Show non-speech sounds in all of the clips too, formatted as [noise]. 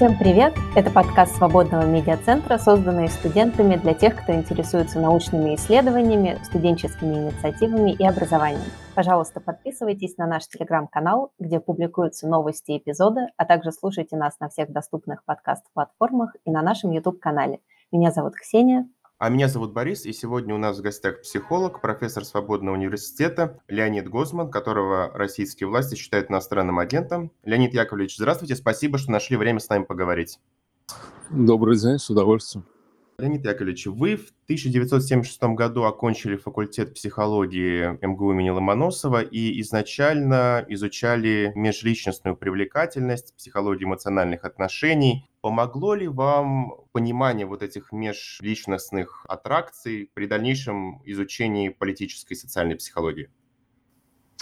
Всем привет! Это подкаст Свободного медиацентра, созданный студентами для тех, кто интересуется научными исследованиями, студенческими инициативами и образованием. Пожалуйста, подписывайтесь на наш телеграм-канал, где публикуются новости и эпизоды, а также слушайте нас на всех доступных подкаст-платформах и на нашем YouTube-канале. Меня зовут Ксения. А меня зовут Борис, и сегодня у нас в гостях психолог, профессор Свободного университета Леонид Гозман, которого российские власти считают иностранным агентом. Леонид Яковлевич, здравствуйте, спасибо, что нашли время с нами поговорить. Добрый день, с удовольствием. Леонид Яковлевич, вы в 1976 году окончили факультет психологии МГУ имени Ломоносова и изначально изучали межличностную привлекательность, психологию эмоциональных отношений. Помогло ли вам понимание вот этих межличностных аттракций при дальнейшем изучении политической и социальной психологии?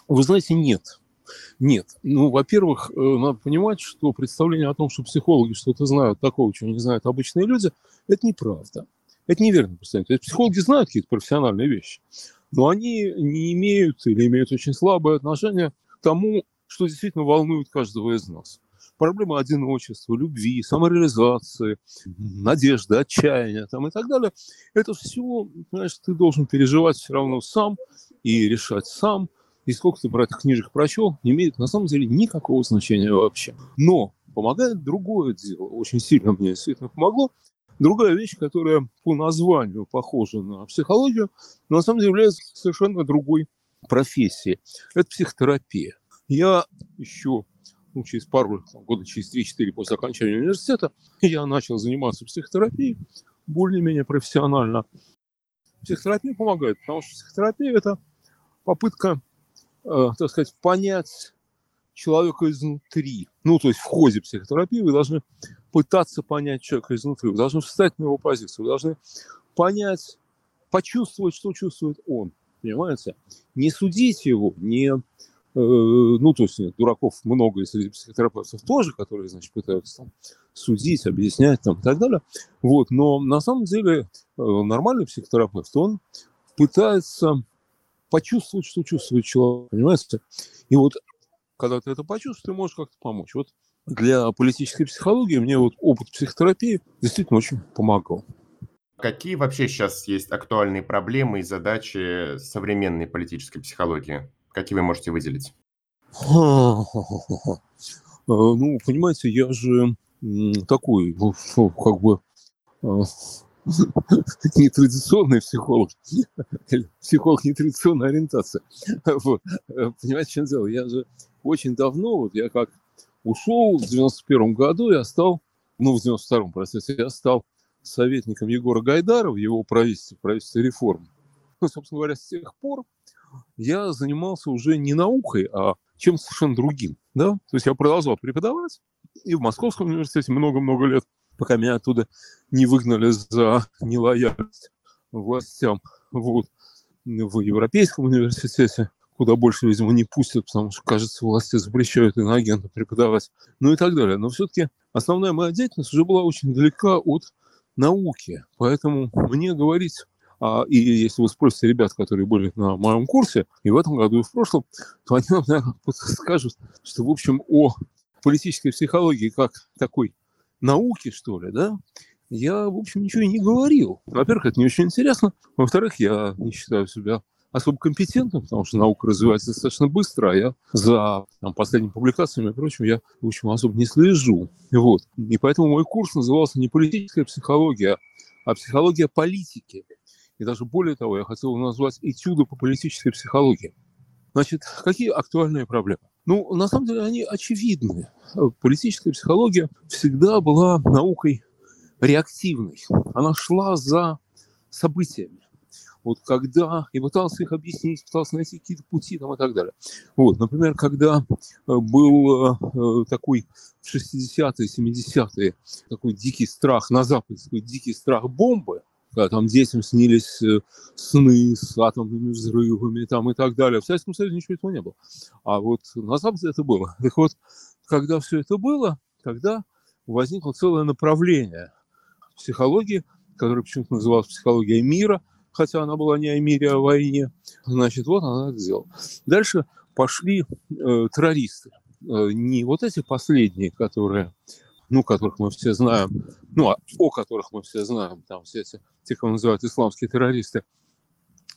Вы знаете, нет. Нет. Ну, во-первых, э, надо понимать, что представление о том, что психологи что-то знают такого, чего не знают обычные люди, это неправда. Это неверно представление. То есть психологи знают какие-то профессиональные вещи, но они не имеют или имеют очень слабое отношение к тому, что действительно волнует каждого из нас. Проблемы одиночества, любви, самореализации, надежды, отчаяния там, и так далее. Это все, знаешь, ты должен переживать все равно сам и решать сам – и сколько ты про этих книжек прочел, не имеет на самом деле никакого значения вообще. Но помогает другое дело, очень сильно мне действительно помогло. Другая вещь, которая по названию похожа на психологию, но на самом деле является совершенно другой профессией. Это психотерапия. Я еще ну, через пару, там, года через 3-4 после окончания университета, я начал заниматься психотерапией более-менее профессионально. Психотерапия помогает, потому что психотерапия – это попытка так сказать, понять человека изнутри. Ну, то есть в ходе психотерапии вы должны пытаться понять человека изнутри, вы должны встать на его позицию, вы должны понять, почувствовать, что чувствует он, понимаете? Не судить его, не... Э, ну, то есть нет, дураков много и среди психотерапевтов тоже, которые, значит, пытаются там судить, объяснять там и так далее. Вот, но на самом деле э, нормальный психотерапевт, он пытается почувствовать, что чувствует человек, понимаете? И вот когда ты это почувствуешь, ты можешь как-то помочь. Вот для политической психологии мне вот опыт психотерапии действительно очень помогал. Какие вообще сейчас есть актуальные проблемы и задачи современной политической психологии? Какие вы можете выделить? [laughs] Ну, понимаете, я же такой, ну, как бы а, [laughs] нетрадиционный психолог, психолог нетрадиционной ориентации. Понимаете, в чем дело? Я же очень давно, вот я как ушел в 91 году, я стал, ну, в 92-м, простите, я стал советником Егора Гайдара в его правительстве, правительстве реформ. Ну, собственно говоря, с тех пор я занимался уже не наукой, а чем-то совершенно другим. Да? То есть я продолжал преподавать и в Московском университете много-много лет – пока меня оттуда не выгнали за нелояльность властям. Вот. В Европейском университете, куда больше, видимо, не пустят, потому что, кажется, власти запрещают иноагентам преподавать, ну и так далее. Но все-таки основная моя деятельность уже была очень далека от науки. Поэтому мне говорить а, и если вы спросите ребят, которые были на моем курсе, и в этом году, и в прошлом, то они вам, наверное, скажут, что, в общем, о политической психологии как такой науки, что ли, да, я, в общем, ничего и не говорил. Во-первых, это не очень интересно. Во-вторых, я не считаю себя особо компетентным, потому что наука развивается достаточно быстро, а я за там, последними публикациями и прочим я, в общем, особо не слежу. Вот. И поэтому мой курс назывался не политическая психология, а психология политики. И даже более того, я хотел его назвать этюды по политической психологии. Значит, какие актуальные проблемы? Ну, на самом деле, они очевидны. Политическая психология всегда была наукой реактивной. Она шла за событиями. Вот когда и пытался их объяснить, пытался найти какие-то пути там и так далее. Вот, например, когда э, был э, такой в 60-е, 70-е такой дикий страх на Западе, такой дикий страх бомбы, там детям снились э, сны с атомными взрывами там и так далее. В Советском Союзе ничего этого не было. А вот на Западе это было. [laughs] Так вот, когда все это было, тогда возникло целое направление психологии, которое почему-то называлось психология мира, хотя она была не о мире, а о войне. Значит, вот она это сделала. Дальше пошли э, террористы. Э, не вот эти последние, которые ну, которых мы все знаем, ну, о которых мы все знаем, там все эти, те, кого называют исламские террористы,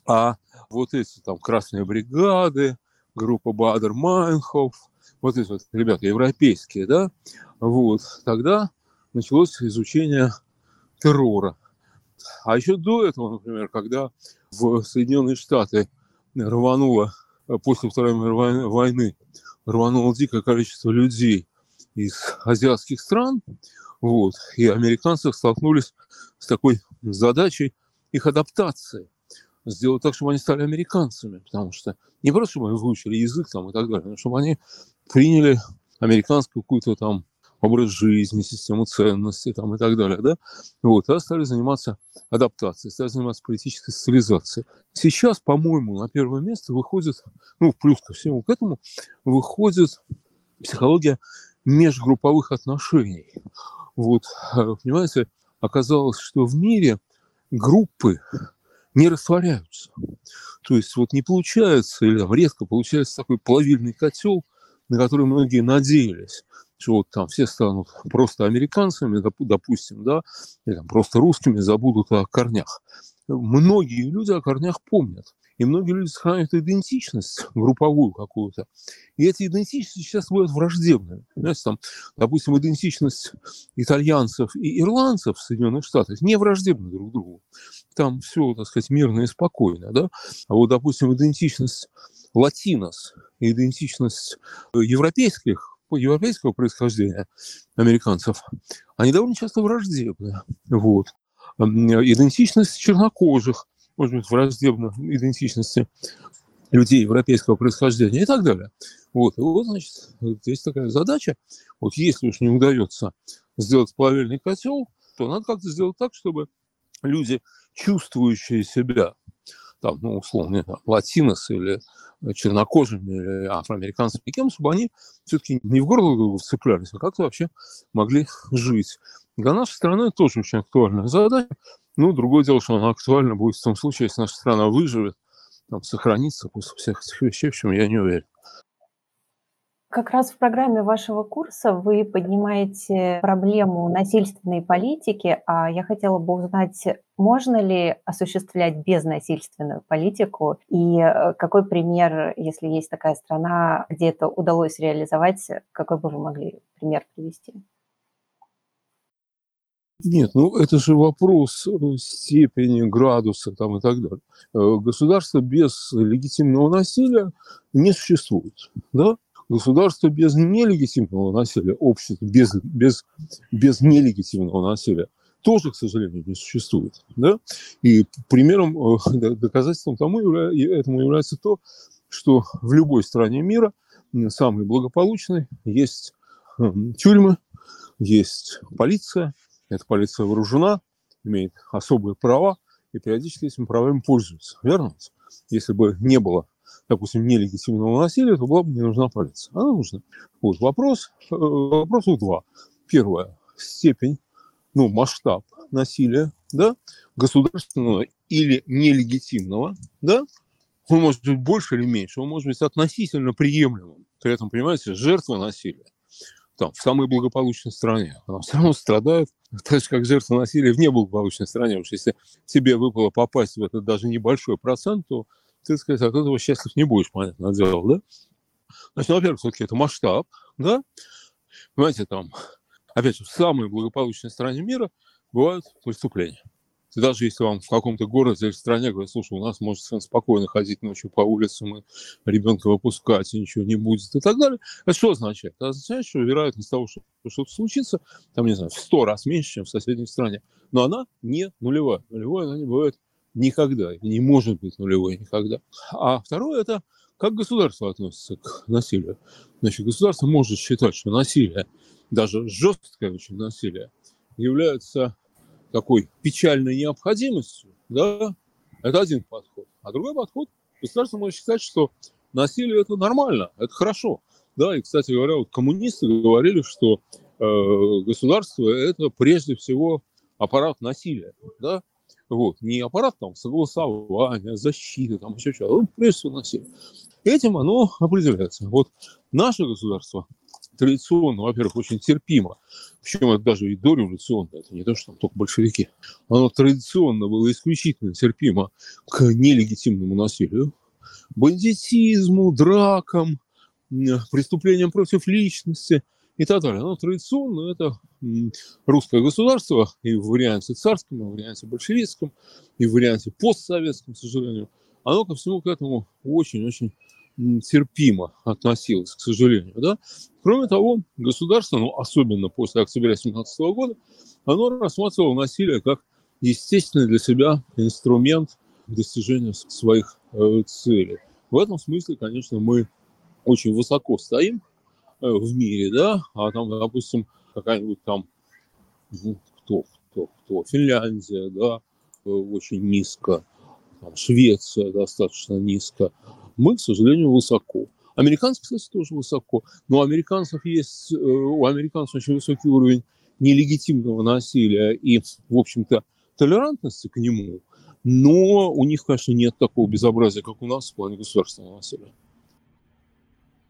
а вот эти там красные бригады, группа Бадер Майнхоф, вот эти вот ребята европейские, да, вот, тогда началось изучение террора. А еще до этого, например, когда в Соединенные Штаты рвануло э, после Второй мировой войны рвануло дикое количество людей из азиатских стран, вот, и американцы столкнулись с такой задачей их адаптации сделать так, чтобы они стали американцами, потому что не просто, чтобы они выучили язык там и так далее, но чтобы они приняли американскую какую-то там образ жизни, систему ценностей там, и так далее, да, вот, а стали заниматься адаптацией, стали заниматься политической социализацией. Сейчас, по-моему, на первое место выходит, ну, плюс ко всему к этому, выходит психология межгрупповых отношений. Вот, э, понимаете, оказалось, что в мире группы не растворяются. То есть вот не получается, или там редко получается такой плавильный котел, на который многие надеялись что вот там все станут просто американцами, допустим, да, или там просто русскими, забудут о корнях. Многие люди о корнях помнят. И многие люди сохраняют идентичность групповую какую-то. И эти идентичности сейчас бывают враждебными. Знаете, там, допустим, идентичность итальянцев и ирландцев в Соединенных Штатах не враждебны друг другу. Там все, так сказать, мирно и спокойно. Да? А вот, допустим, идентичность латинос идентичность европейских европейского происхождения американцев, они довольно часто враждебны. Вот. Идентичность чернокожих, может быть, враждебна идентичности людей европейского происхождения и так далее. Вот, и вот, значит, здесь такая задача. Вот если уж не удается сделать плавильный котел, то надо как-то сделать так, чтобы люди, чувствующие себя там, ну, условно, там, латинос или чернокожими или афроамериканцами, кем, чтобы они все-таки не в горло вцеплялись, а как-то вообще могли жить. Для нашей страны тоже очень актуальная задача. Ну, другое дело, что она актуальна будет в том случае, если наша страна выживет, там, сохранится после всех этих вещей, в чем я не уверен. Как раз в программе вашего курса вы поднимаете проблему насильственной политики, а я хотела бы узнать, можно ли осуществлять безнасильственную политику и э, какой пример, если есть такая страна, где это удалось реализовать, какой бы вы могли пример привести? Нет, ну это же вопрос э, степени, градуса там и так далее. Э, государство без легитимного насилия не существует. Да? Государство без нелегитимного насилия, общество без, без, без нелегитимного насилия тоже, к сожалению, не существует. Да? И примером, э, доказательством тому этому является то, что в любой стране мира, самой благополучной, есть тюрьмы, есть полиция, эта полиция вооружена, имеет особые права, и периодически этими правами пользуется. Верно? Если бы не было допустим, нелегитимного насилия, то была бы не нужна полиция. Она нужна. Вот вопрос, э, вопросов два. Первое. Степень, ну, масштаб насилия, да, государственного или нелегитимного, да, он может быть больше или меньше, он может быть относительно приемлемым. При этом, понимаете, жертва насилия там, в самой благополучной стране, она все равно страдает, [laughs] так же, как жертва насилия в неблагополучной стране. Потому что если тебе выпало попасть в этот даже небольшой процент, то ты, сказать, от этого счастлив не будешь, понятно дело, да? Значит, ну, во-первых, все-таки это масштаб, да? Понимаете, там, опять же, в самой благополучной стране мира бывают преступления. И даже если вам в каком-то городе или стране говорят, слушай, у нас может совершенно спокойно ходить ночью по улицам и ребенка выпускать, и ничего не будет и так далее, это что означает? Это означает, что вероятность того, что что-то случится, там, не знаю, в сто раз меньше, чем в соседней стране. Но она не нулевая. Нулевая она не бывает никогда, не может быть нулевой никогда. А второе – это как государство относится к насилию. Значит, государство может считать, что насилие, даже жесткое очень насилие, является такой печальной необходимостью, да, это один подход. А другой подход, государство может считать, что насилие – это нормально, это хорошо. Да, и, кстати говоря, вот коммунисты говорили, что э, государство – это прежде всего аппарат насилия, да, вот. Не аппарат там согласования, защиты, там еще что-то, а прежде всего насилие. Этим оно определяется. Вот наше государство традиционно, во-первых, очень терпимо. Причем это даже и дореволюционно, это не то, что там только большевики. Оно традиционно было исключительно терпимо к нелегитимному насилию, бандитизму, дракам, преступлениям против личности и так далее. Но традиционно это русское государство и в варианте царском, и в варианте большевистском, и в варианте постсоветском, к сожалению, оно ко всему к этому очень-очень терпимо относилось, к сожалению. Да? Кроме того, государство, ну, особенно после октября 17 года, оно рассматривало насилие как естественный для себя инструмент достижения своих э, целей. В этом смысле, конечно, мы очень высоко стоим в мире, да, а там, допустим, какая-нибудь там, ну, кто, кто, кто, Финляндия, да, э, очень низко, там, Швеция достаточно низко, мы, к сожалению, высоко. Американцы, кстати, тоже высоко. Но у американцев есть, э, у американцев очень высокий уровень нелегитимного насилия и, в общем-то, толерантности к нему. Но у них, конечно, нет такого безобразия, как у нас в плане государственного насилия.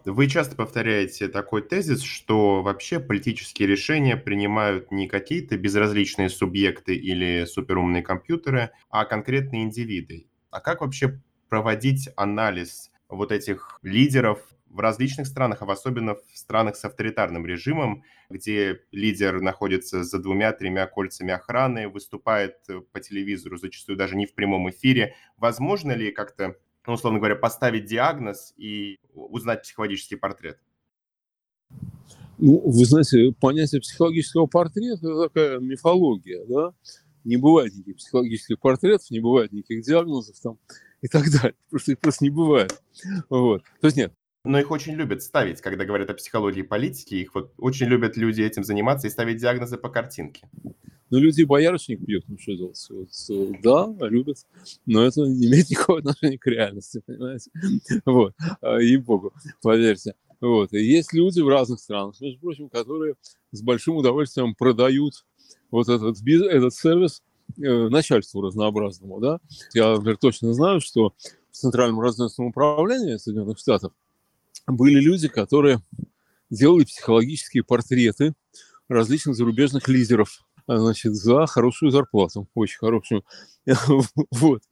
Вы часто повторяете такой тезис, что вообще политические решения принимают не какие-то безразличные субъекты или суперумные компьютеры, а конкретные индивиды. А как вообще проводить анализ вот этих лидеров в различных странах, а особенно в странах с авторитарным режимом, где лидер находится за двумя-тремя кольцами охраны, выступает по телевизору, зачастую даже не в прямом эфире. Возможно ли как-то, ну, условно говоря, поставить диагноз и узнать психологический портрет? Ну, вы знаете, понятие психологического портрета – это такая мифология, да? Не бывает никаких психологических портретов, не бывает никаких диагнозов там и так далее. Что их просто не бывает. Вот. То есть нет. Но их очень любят ставить, когда говорят о психологии и политике. Их вот очень любят люди этим заниматься и ставить диагнозы по картинке. Ну, люди боярышник пьют, ну что делать? Вот, да, любят, но это не имеет [laughs] никакого отношения к реальности, понимаете? [laughs] Вот, а, ей-богу, поверьте. Вот. И есть люди в разных странах, между прочим, которые с большим удовольствием продают вот этот, этот сервис Э, начальству разнообразному, да. Я, например, точно знаю, что в Центральном разведывательном управлении Соединенных Штатов были люди, которые делали психологические портреты различных зарубежных лидеров, значит, за хорошую зарплату, очень хорошую. [laughs] Вот.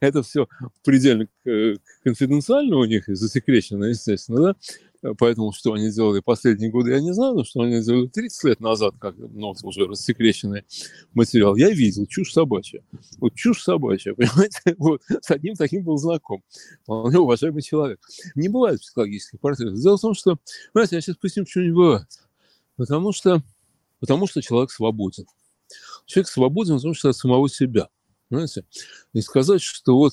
Это все предельно э, конфиденциально у них и засекречено, естественно, да. Поэтому, что они делали последние годы, я не знаю, но что они делали 30 лет назад, как ну, уже рассекреченный материал, я видел, чушь собачья. Вот чушь собачья, [laughs] понимаете? Вот, с одним таким был знаком. Вполне уважаемый человек. Не бывает психологических портретов. Дело в том, что, знаете, я сейчас поясню, почему не бывает. Потому что, потому что человек свободен. Человек свободен, потому что от самого себя. Понимаете? И сказать, что вот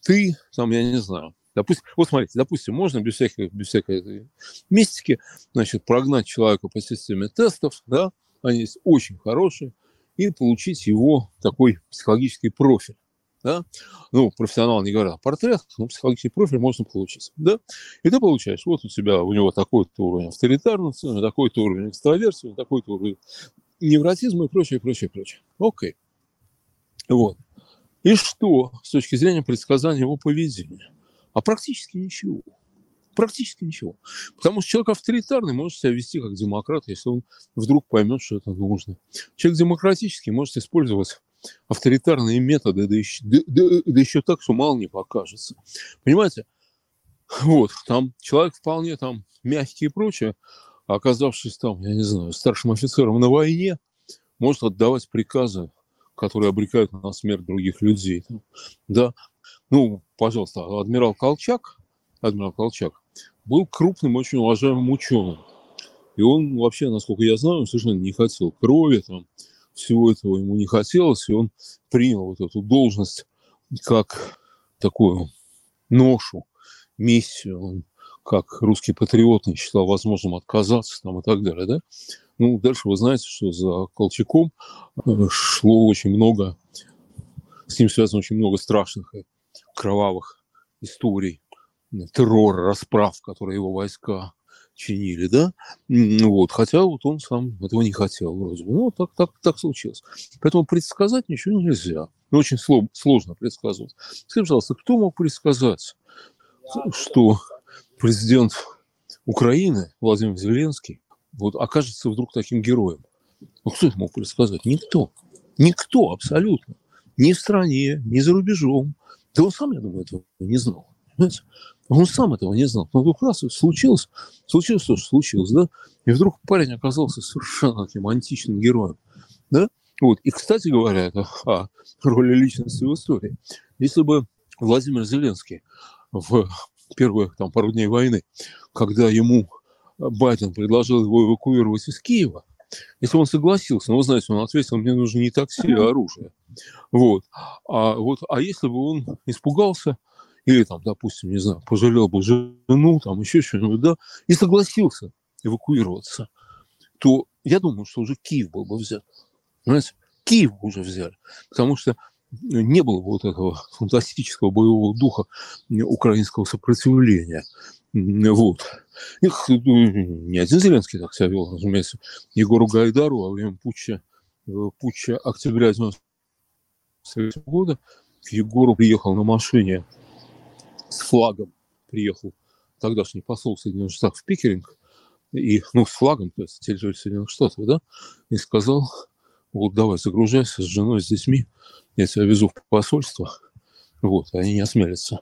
ты, там, я не знаю, Допустим, вот смотрите, допустим, можно без всякой, без всякой мистики, значит, прогнать человека по системе тестов, да, они есть очень хорошие, и получить его такой психологический профиль. Да? Ну, профессионал не говорят о портретах, но психологический профиль можно получить. Да? И ты получаешь, вот у тебя, у него такой-то уровень авторитарности, такой-то уровень экстраверсии, такой-то уровень невротизма и прочее, прочее, прочее. Окей. Вот. И что с точки зрения предсказания его поведения? А практически ничего. Практически ничего. Потому что человек авторитарный может себя вести как демократ, если он вдруг поймет, что это нужно. Человек демократический может использовать авторитарные методы, да еще, да, да, да еще так, что мало не покажется. Понимаете? Вот, там человек вполне там мягкий и прочее, а оказавшись там, я не знаю, старшим офицером на войне, может отдавать приказы, которые обрекают на смерть других людей. Да, ну, пожалуйста, адмирал Колчак, адмирал Колчак был крупным, очень уважаемым ученым. И он вообще, насколько я знаю, совершенно не хотел крови, там, всего этого ему не хотелось, и он принял вот эту должность как такую ношу, миссию. Он как русский патриот не считал возможным отказаться там, и так далее. Да? Ну, дальше вы знаете, что за Колчаком э, шло очень много, с ним связано очень много страшных кровавых историй, террора, расправ, которые его войска чинили, да, вот, хотя вот он сам этого не хотел вроде бы, ну, так, так, так случилось. Поэтому предсказать ничего нельзя, ну, очень сло, сложно предсказывать. Скажи, пожалуйста, кто мог предсказать, что президент Украины Владимир Зеленский вот окажется вдруг таким героем. Ну, кто это мог предсказать? Никто. Никто абсолютно. Ни в стране, ни за рубежом. Да он сам, я думаю, этого не знал. Понимаете? Он сам этого не знал. Но вдруг раз случилось, случилось то, что случилось, да? И вдруг парень оказался совершенно таким античным героем. Да? Вот. И, кстати говоря, это о роли личности в истории. Если бы Владимир Зеленский в первые там, пару дней войны, когда ему Байден предложил его эвакуировать из Киева, если он согласился, ну, вы знаете, он ответил, мне нужно не такси, а оружие. Вот. А, вот, а если бы он испугался, или там, допустим, не знаю, пожалел бы жену, там еще что-нибудь, да, и согласился эвакуироваться, то я думаю, что уже Киев был бы взят. Понимаете? Киев уже взяли. Потому что не было вот этого фантастического боевого духа украинского сопротивления. Вот. Их, ну, не один Зеленский так себя вел, разумеется. Егору Гайдару во время путча, э, путча октября 1993 года к Егору приехал на машине с флагом. Приехал тогдашний посол Соединенных Штатов в Пикеринг, и, ну, с флагом, то есть территории Соединенных Штатов, да, и сказал, вот давай загружайся с женой, с детьми, я тебя везу в посольство, вот, они не осмелятся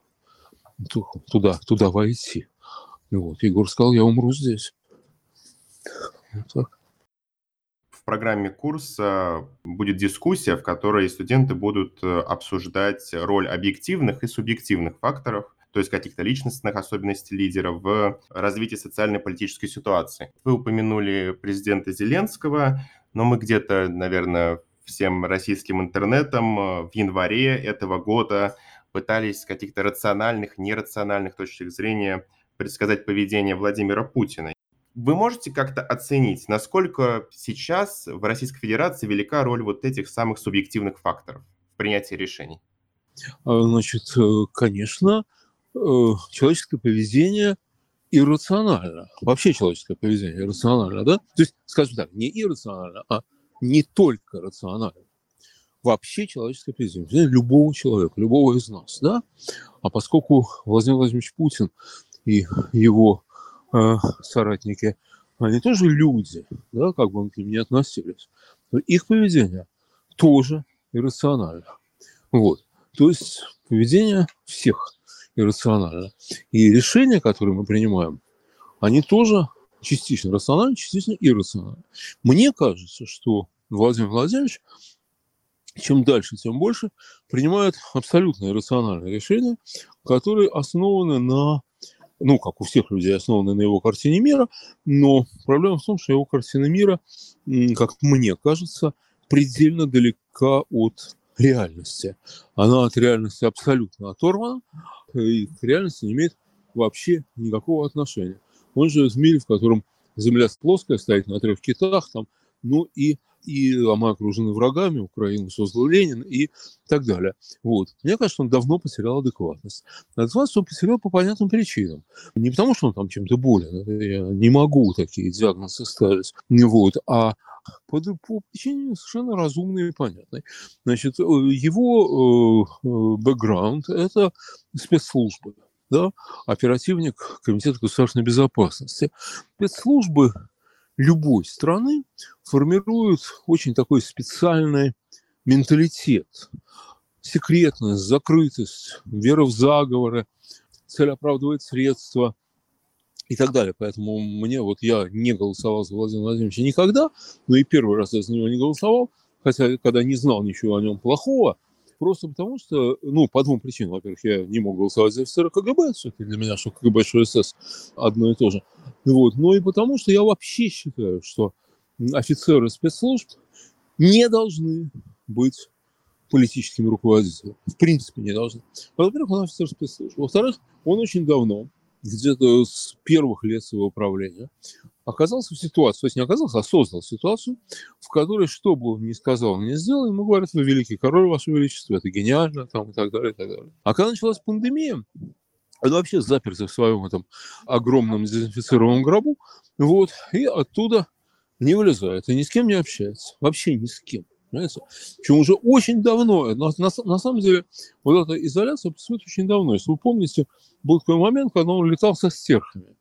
туда, туда войти. Вот, Егор сказал, я умру здесь. Вот так. В программе курса будет дискуссия, в которой студенты будут э, обсуждать роль объективных и субъективных факторов то есть каких-то личностных особенностей лидера в развитии социально-политической ситуации. Вы упомянули президента Зеленского, но мы где-то, наверное, всем российским интернетом э, в январе этого года пытались с каких-то рациональных, нерациональных точек зрения предсказать поведение Владимира Путина. Вы можете как-то оценить, насколько сейчас в Российской Федерации велика роль вот этих самых субъективных факторов в принятии решений? А, значит, э, конечно, человеческое поведение иррационально. Вообще человеческое поведение иррационально, да? То есть, скажем так, не иррационально, а не только рационально. Вообще человеческое поведение, любого человека, любого из нас, да? А поскольку Владимир Владимирович Путин и его э, соратники, они тоже люди, да, как бы мы к ним не относились, но их поведение тоже иррационально. Вот. То есть поведение всех иррационально. И решения, которые мы принимаем, они тоже частично рациональны, частично иррациональны. Мне кажется, что Владимир Владимирович чем дальше, тем больше принимает абсолютно иррациональные решения, которые основаны на ну, как у всех людей, основаны на его картине мира, но проблема в том, что его картина мира, как мне кажется, предельно далека от реальности. Она от реальности абсолютно оторвана и к реальности не имеет вообще никакого отношения. Он живет в мире, в котором Земля плоская, стоит на трех китах, там, ну и и а мы окружены врагами, Украину создал Ленин и так далее. Вот. Мне кажется, он давно потерял адекватность. Адекватность он потерял по понятным причинам. Не потому, что он там чем-то болен, я не могу такие диагнозы ставить, вот, а по, по причине совершенно разумной и понятной. Значит, э, его э, э, бэкграунд – это спецслужбы да, оперативник Комитета государственной безопасности. Спецслужбы любой страны формируют очень такой специальный менталитет. Секретность, закрытость, вера в заговоры, цель оправдывает средства и так далее. Поэтому мне, вот я не голосовал за Владимира Владимировича никогда, но и первый раз я за него не голосовал, хотя когда не знал ничего о нем плохого – Просто потому что, ну, по двум причинам. Во-первых, я не мог голосовать за офицера КГБ, все-таки для меня, что КГБ, что СС одно и то же. Вот. Но и потому, что я вообще считаю, что офицеры спецслужб не должны быть политическими руководителями. В принципе, не должны. Во-первых, он офицер спецслужб. Во-вторых, он очень давно, где-то с первых лет своего правления, оказался в ситуации, то есть не оказался, а создал ситуацию, в которой что бы он ни сказал, ни сделал, ему говорят, вы великий король, ваше величество, это гениально, там, и так далее, и так далее. А когда началась пандемия, он вообще заперся в своем этом огромном дезинфицированном гробу, вот, и оттуда не вылезает, и ни с кем не общается, вообще ни с кем. Понимаете? Причем уже очень давно, на, на, на самом деле, вот эта изоляция происходит очень давно. Если вы помните, был такой момент, когда он летал со стерхами.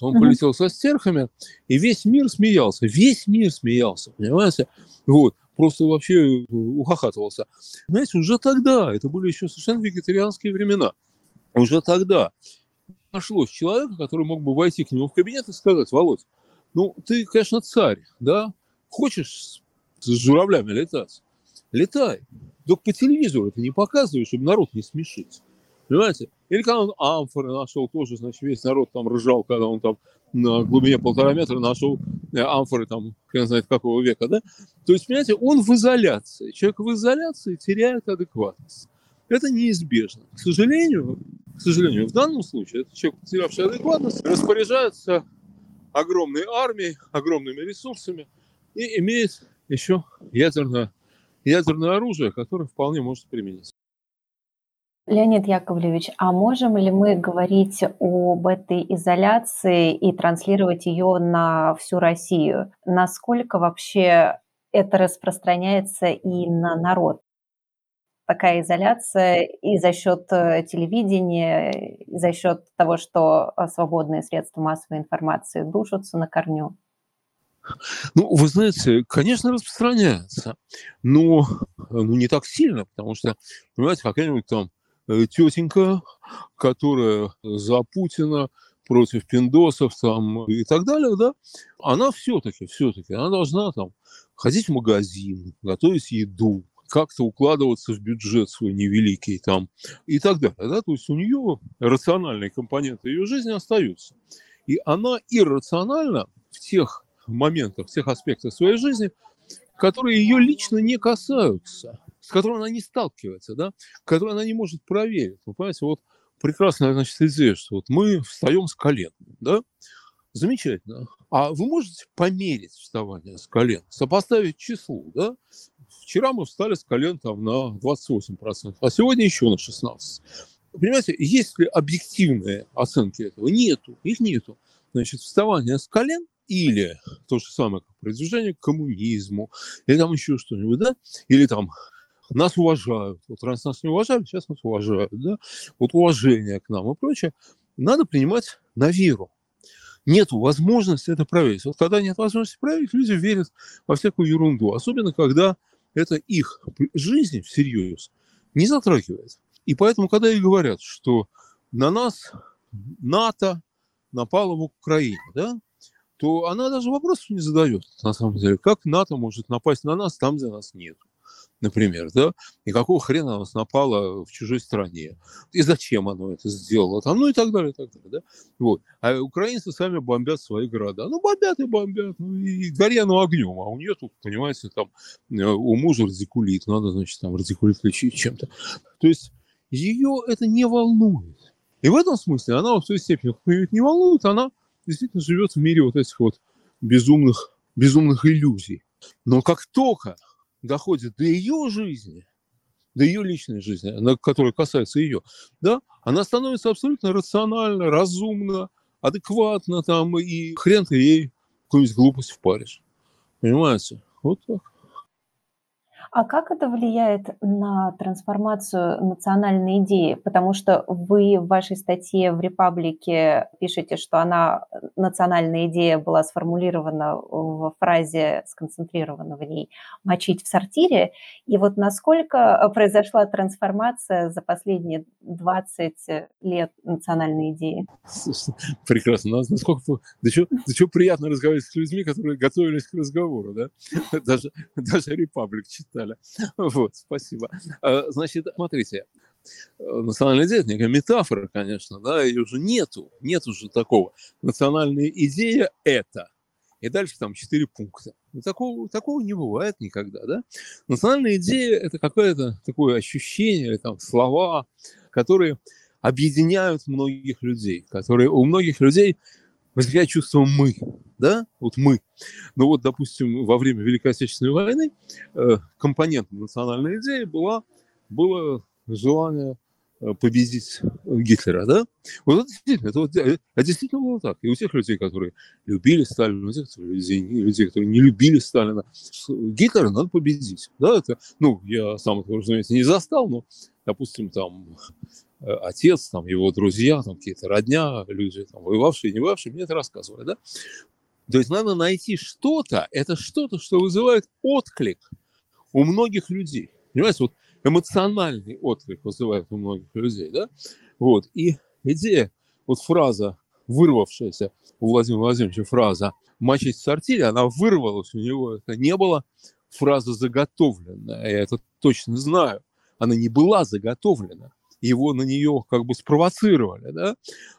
Он mm-hmm. полетел со стерхами, и весь мир смеялся, весь мир смеялся, понимаете? Вот, просто вообще ухахатывался. Знаете, уже тогда, это были еще совершенно вегетарианские времена, уже тогда нашлось человека, который мог бы войти к нему в кабинет и сказать, Володь, ну, ты, конечно, царь, да? Хочешь с журавлями летать? Летай. Только по телевизору это не показывай, чтобы народ не смешить. Понимаете? Или когда он амфоры нашел, тоже, значит, весь народ там ржал, когда он там на глубине полтора метра нашел э, амфоры там, хрен знает какого века, да? То есть, понимаете, он в изоляции. Человек в изоляции теряет адекватность. Это неизбежно. К сожалению, к сожалению, в данном случае этот человек, потерявший адекватность, распоряжается огромной армией, огромными ресурсами и имеет еще ядерное, ядерное оружие, которое вполне может примениться. Леонид Яковлевич, а можем ли мы говорить об этой изоляции и транслировать ее на всю Россию? Насколько вообще это распространяется и на народ? Такая изоляция и за счет э, телевидения, и за счет того, что э, свободные средства массовой информации душатся на корню. Ну, вы знаете, конечно, распространяется, но ну, не так сильно, потому что, понимаете, какая-нибудь там Э, тетенька, которая за Путина, против пиндосов там и так далее, да, она все-таки, все-таки, она должна там ходить в магазин, готовить еду, как-то укладываться в бюджет свой невеликий там и так далее. Да? То есть у нее рациональные компоненты ее жизни остаются. И она иррациональна в тех моментах, в тех аспектах своей жизни, которые ее лично не касаются с которой она не сталкивается, да, которую она не может проверить. Вы понимаете, вот прекрасная, значит, идея, что вот мы встаем с колен, да, замечательно. А вы можете померить вставание с колен, сопоставить число, да? Вчера мы встали с колен там на 28%, а сегодня еще на 16%. Понимаете, есть ли объективные оценки этого? Нету, их нету. Значит, вставание с колен или то же самое, как продвижение к коммунизму, или там еще что-нибудь, да, или там нас уважают. Вот раз нас не уважали, сейчас нас уважают, да? Вот уважение к нам и прочее. Надо принимать на веру. Нет возможности это проверить. Вот когда нет возможности проверить, люди верят во всякую ерунду. Особенно, когда это их жизнь всерьез не затрагивает. И поэтому, когда и говорят, что на нас НАТО напало в Украине, да, то она даже вопросов не задает, на самом деле. Как НАТО может напасть на нас там, где нас нет? например, да, и какого хрена оно напало в чужой стране, и зачем оно это сделало, там, ну и так далее, и так далее, да, вот. А украинцы сами бомбят свои города, ну бомбят и бомбят, ну и гори оно огнем, а у нее тут, понимаете, там, э, у мужа радикулит, надо, значит, там радикулит лечить чем-то, то есть ее это не волнует. И в этом смысле она в той степени, не волнует, она действительно живет в мире вот этих вот безумных, безумных иллюзий. Но как только доходит до ее жизни, до ее личной жизни, которая касается ее, да, она становится абсолютно рационально, разумно, адекватно там, и хрен ты ей какую-нибудь глупость впаришь. Понимаете? Вот так. А как это влияет на трансформацию национальной идеи? Потому что вы в вашей статье в «Репаблике» пишете, что она, национальная идея была сформулирована в фразе, сконцентрирована в ней, «мочить в сортире». И вот насколько произошла трансформация за последние 20 лет национальной идеи? [laughs] Прекрасно. Насколько... Да что, да что приятно разговаривать с людьми, которые готовились к разговору, да? [laughs] Даже, даже «Репаблик» читали далее. [laughs] Вот, спасибо. А, значит, смотрите, национальная идея – это некая метафора, конечно, да, ее уже нету, нет уже такого. Национальная идея – это. И дальше там четыре пункта. Такого, такого не бывает никогда, да. Национальная идея – это какое-то такое ощущение, там, слова, которые объединяют многих людей, которые у многих людей возникает чувство «мы», да, вот мы. Но вот, допустим, во время Великой Отечественной войны э, компонентом национальной идеи была, было желание э, победить Гитлера, да? Вот это действительно, это, вот, это действительно было так. И у тех людей, которые любили Сталина, у тех людей, людей, которые не любили Сталина, Гитлера надо победить, да? Это, ну, я сам это, разумеется, не застал, но, допустим, там э, отец, там, его друзья, там, какие-то родня, люди, там, воевавшие, не воевавшие, мне это рассказывали, да? То есть надо найти что-то, это что-то, что вызывает отклик у многих людей. Понимаете, вот эмоциональный отклик вызывает у многих людей, да? Вот, и идея, вот фраза, вырвавшаяся у Владимира Владимировича фраза «мочить в сортире», она вырвалась у него, это не было фраза заготовленная, я это точно знаю, она не была заготовлена, его на нее как бы спровоцировали, да,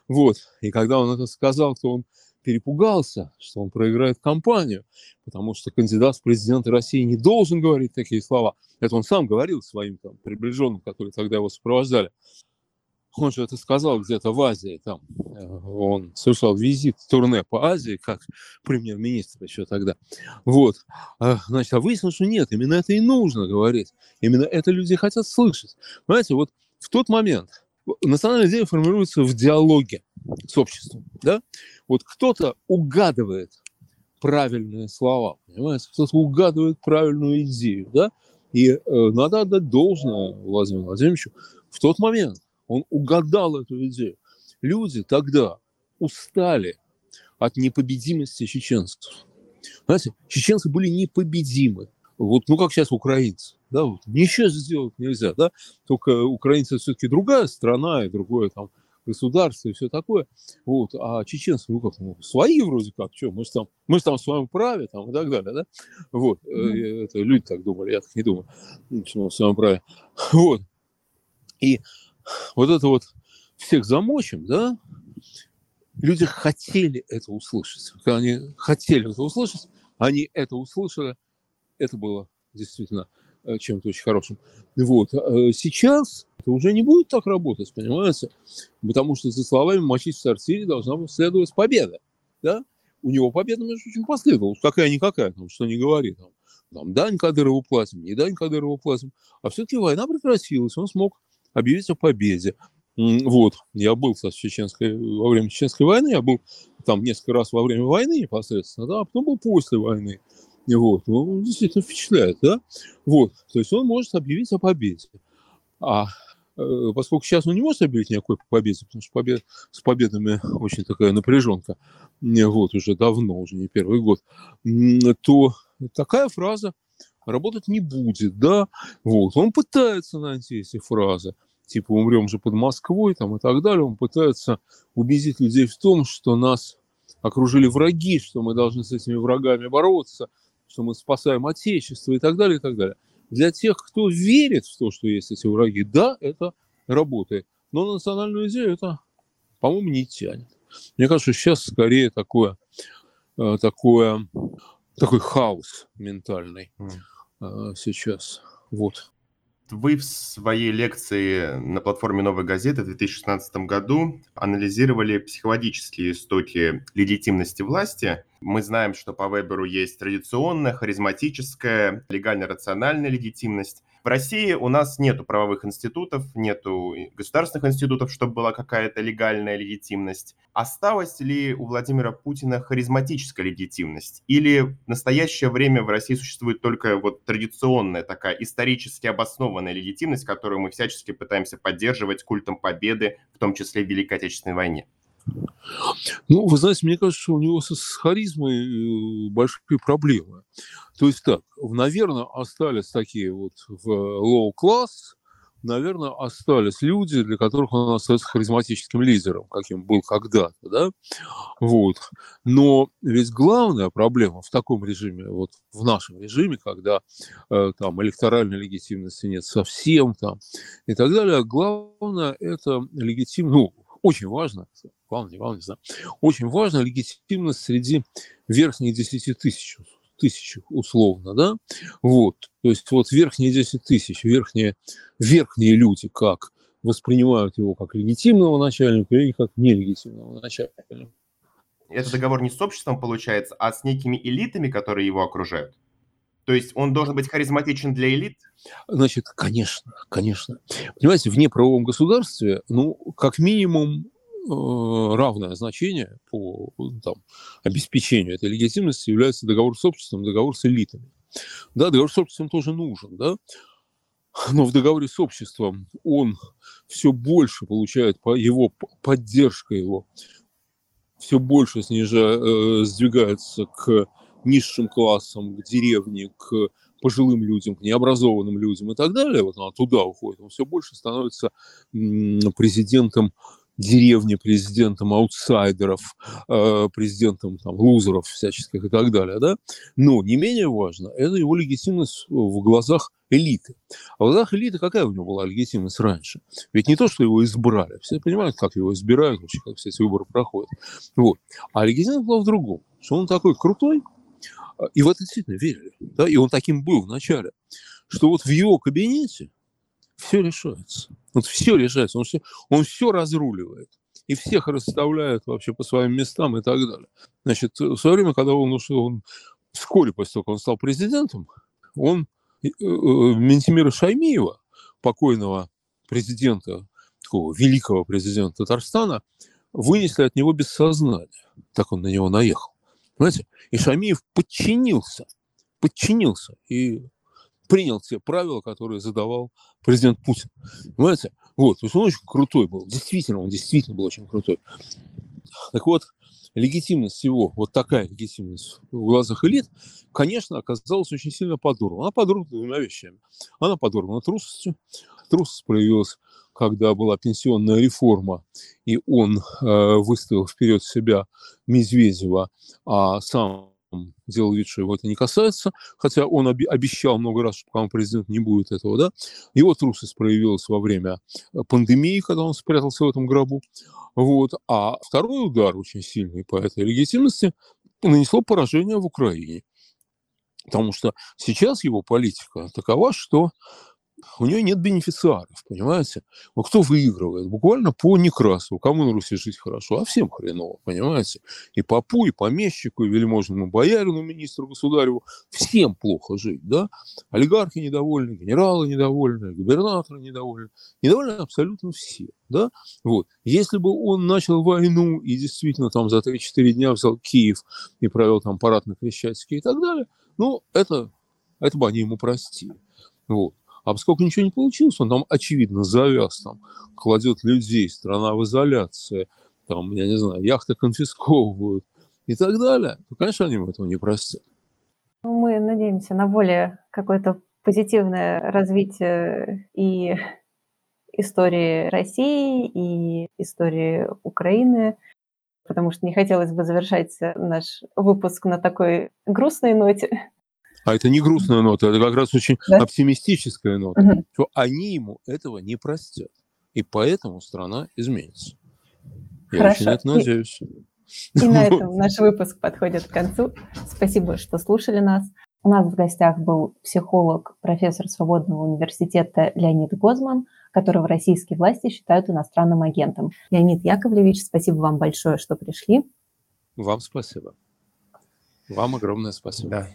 вот, и когда он это сказал, то он перепугался, что он проиграет кампанию, потому что кандидат в президенты России не должен говорить такие слова. Это он сам говорил своим там, приближенным, которые тогда его сопровождали. Он же это сказал где-то в Азии, там, он совершал визит, турне по Азии, как премьер-министр еще тогда. Вот, а, значит, а выяснилось, что нет, именно это и нужно говорить. Именно это люди хотят слышать. Понимаете, вот в тот момент национальная идея формируется в диалоге с обществом, да? Вот кто-то угадывает правильные слова, понимаете, кто-то угадывает правильную идею, да? И э, надо отдать должное Владимиру Владимировичу. В тот момент он угадал эту идею. Люди тогда устали от непобедимости чеченцев. Знаете, чеченцы были непобедимы. Вот, ну, как сейчас украинцы. Да, вот, ничего сделать нельзя, да, только украинцы все-таки другая страна и другое там государство и все такое. Вот. А чеченцы, ну как, ну, свои вроде как, что, мы же там, мы же там в своем праве там, и так далее, да? Вот. Mm-hmm. Это люди так думали, я так не думаю, что в своем праве. [laughs] Вот. И вот это вот всех замочим, да, люди хотели это услышать. Когда они хотели это услышать, они это услышали, это было действительно чем-то очень хорошим. Вот. А сейчас это уже не будет так работать, понимаете? Потому что за словами мочить в сортире должна следовать победа. Да? У него победа, между прочим, последовала. Какая-никакая, там, что не говори. Там, там, дань Кадырову платим, не дань Кадырову платим. А все-таки война прекратилась, он смог объявить о победе. Вот, я был, в чеченской, во время Чеченской войны, я был там несколько раз во время войны непосредственно, да, а потом был после войны. Вот, ну, действительно впечатляет, да? Вот, то есть он может объявить о победе. А э, поскольку сейчас он не может объявить никакой победы, потому что побед, с победами очень такая напряженка, вот, уже давно, уже не первый год, то такая фраза работать не будет, да, вот, он пытается найти эти фразы, типа умрем же под Москвой там и так далее, он пытается убедить людей в том, что нас окружили враги, что мы должны с этими врагами бороться, что мы спасаем Отечество и так далее, и так далее. Для тех, кто верит в то, что есть эти враги, да, это работает. Но на национальную идею это, по-моему, не тянет. Мне кажется, сейчас скорее такое, э, такое, такой хаос ментальный mm. сейчас. Вот. Вы в своей лекции на платформе «Новой газеты» в 2016 году анализировали психологические истоки легитимности власти. Мы знаем, что по Веберу есть традиционная, харизматическая, легально-рациональная легитимность. В России у нас нет правовых институтов, нет государственных институтов, чтобы была какая-то легальная легитимность. Осталась ли у Владимира Путина харизматическая легитимность? Или в настоящее время в России существует только вот традиционная такая исторически обоснованная легитимность, которую мы всячески пытаемся поддерживать культом победы, в том числе в Великой Отечественной войне? Ну, вы знаете, мне кажется, что у него с харизмой э, большие проблемы. То есть так, наверное, остались такие вот в low-class, наверное, остались люди, для которых он остается харизматическим лидером, каким был когда-то, да, вот. Но ведь главная проблема в таком режиме, вот в нашем режиме, когда э, там электоральной легитимности нет совсем там и так далее, главное это легитимность, ну, очень важно, главное, не главное, не знаю, очень важно легитимность среди верхних 10 тысяч, тысяч условно, да, вот, то есть вот верхние 10 тысяч, верхние, верхние люди как воспринимают его как легитимного начальника или как нелегитимного начальника. Это договор не с обществом получается, а с некими элитами, которые его окружают? То есть он должен быть харизматичен для элит? Значит, конечно, конечно. Понимаете, в неправовом государстве, ну, как минимум, равное значение по там, обеспечению этой легитимности является договор с обществом, договор с элитами. Да, договор с обществом тоже нужен, да, но в договоре с обществом он все больше получает, по его поддержка его все больше снижа, э, сдвигается к низшим классам, к деревне, к пожилым людям, к необразованным людям и так далее, вот она туда уходит, он все больше становится президентом деревни, президентом аутсайдеров, э, президентом там, лузеров всяческих и так далее. Да? Но не менее важно, это его легитимность в глазах элиты. А в глазах элиты какая у него была легитимность раньше? Ведь не то, что его избрали. Все понимают, как его избирают, вообще, как все эти выборы проходят. Вот. А легитимность была в другом, что он такой крутой, и в это действительно верили. Да? И он таким был вначале, что вот в его кабинете все решается. Вот все решается. Он все, он все разруливает. И всех расставляет вообще по своим местам и так далее. Значит, в свое время, когда он ушел, он вскоре после того, как он стал президентом, он э, э, Ментимира Шаймиева, покойного президента, такого великого президента Татарстана, вынесли от него без сознания. Так он на него наехал. Понимаете? И Шамиев подчинился. Подчинился. И принял те правила, которые задавал президент Путин. Понимаете? Вот, то есть он очень крутой был. Действительно, он действительно был очень крутой. Так вот, легитимность его, вот такая легитимность в глазах элит, конечно, оказалась очень сильно подорвана. Она подорвана двумя вещами. Она подорвана трусостью. Трусость проявилась, когда была пенсионная реформа, и он э, выставил вперед себя Медведева, а сам делал вид, что его это не касается, хотя он обещал много раз, что пока он президент не будет этого, да. Его трусость проявилась во время э, пандемии, когда он спрятался в этом гробу. Вот. А второй удар очень сильный по этой легитимности нанесло поражение в Украине. Потому что сейчас его политика такова, что у нее нет бенефициаров, понимаете? Вот кто выигрывает? Буквально по Некрасову. Кому на Руси жить хорошо? А всем хреново, понимаете? И попу, и помещику, и вельможному боярину, министру государеву. Всем плохо жить, да? Олигархи недовольны, генералы недовольны, губернаторы недовольны. Недовольны абсолютно все, да? Вот. Если бы он начал войну и действительно там за 3-4 дня взял Киев и провел там парад на Крещатике и так далее, ну, это, это бы они ему простили. Вот. А поскольку ничего не получилось, он там, очевидно, завяз, там, кладет людей, страна в изоляции, там, я не знаю, яхты конфисковывают и так далее, то, конечно, они этого не простят. Ну, мы надеемся на более какое-то позитивное развитие и истории России, и истории Украины, потому что не хотелось бы завершать наш выпуск на такой грустной ноте. А это не грустная нота, это как раз очень да? оптимистическая нота, угу. что они ему этого не простят. И поэтому страна изменится. Я Хорошо. очень это надеюсь. И, и на [laughs] этом наш выпуск подходит к концу. Спасибо, что слушали нас. У нас в гостях был психолог, профессор Свободного университета Леонид Гозман, которого российские власти считают иностранным агентом. Леонид Яковлевич, спасибо вам большое, что пришли. Вам спасибо. Вам огромное спасибо. Да.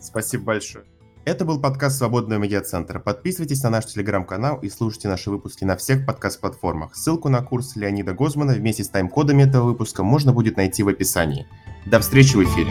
Спасибо большое. Это был подкаст Свободного медиацентра. Подписывайтесь на наш телеграм-канал и слушайте наши выпуски на всех подкаст-платформах. Ссылку на курс Леонида Гозмана вместе с тайм-кодами этого выпуска можно будет найти в описании. До встречи в эфире.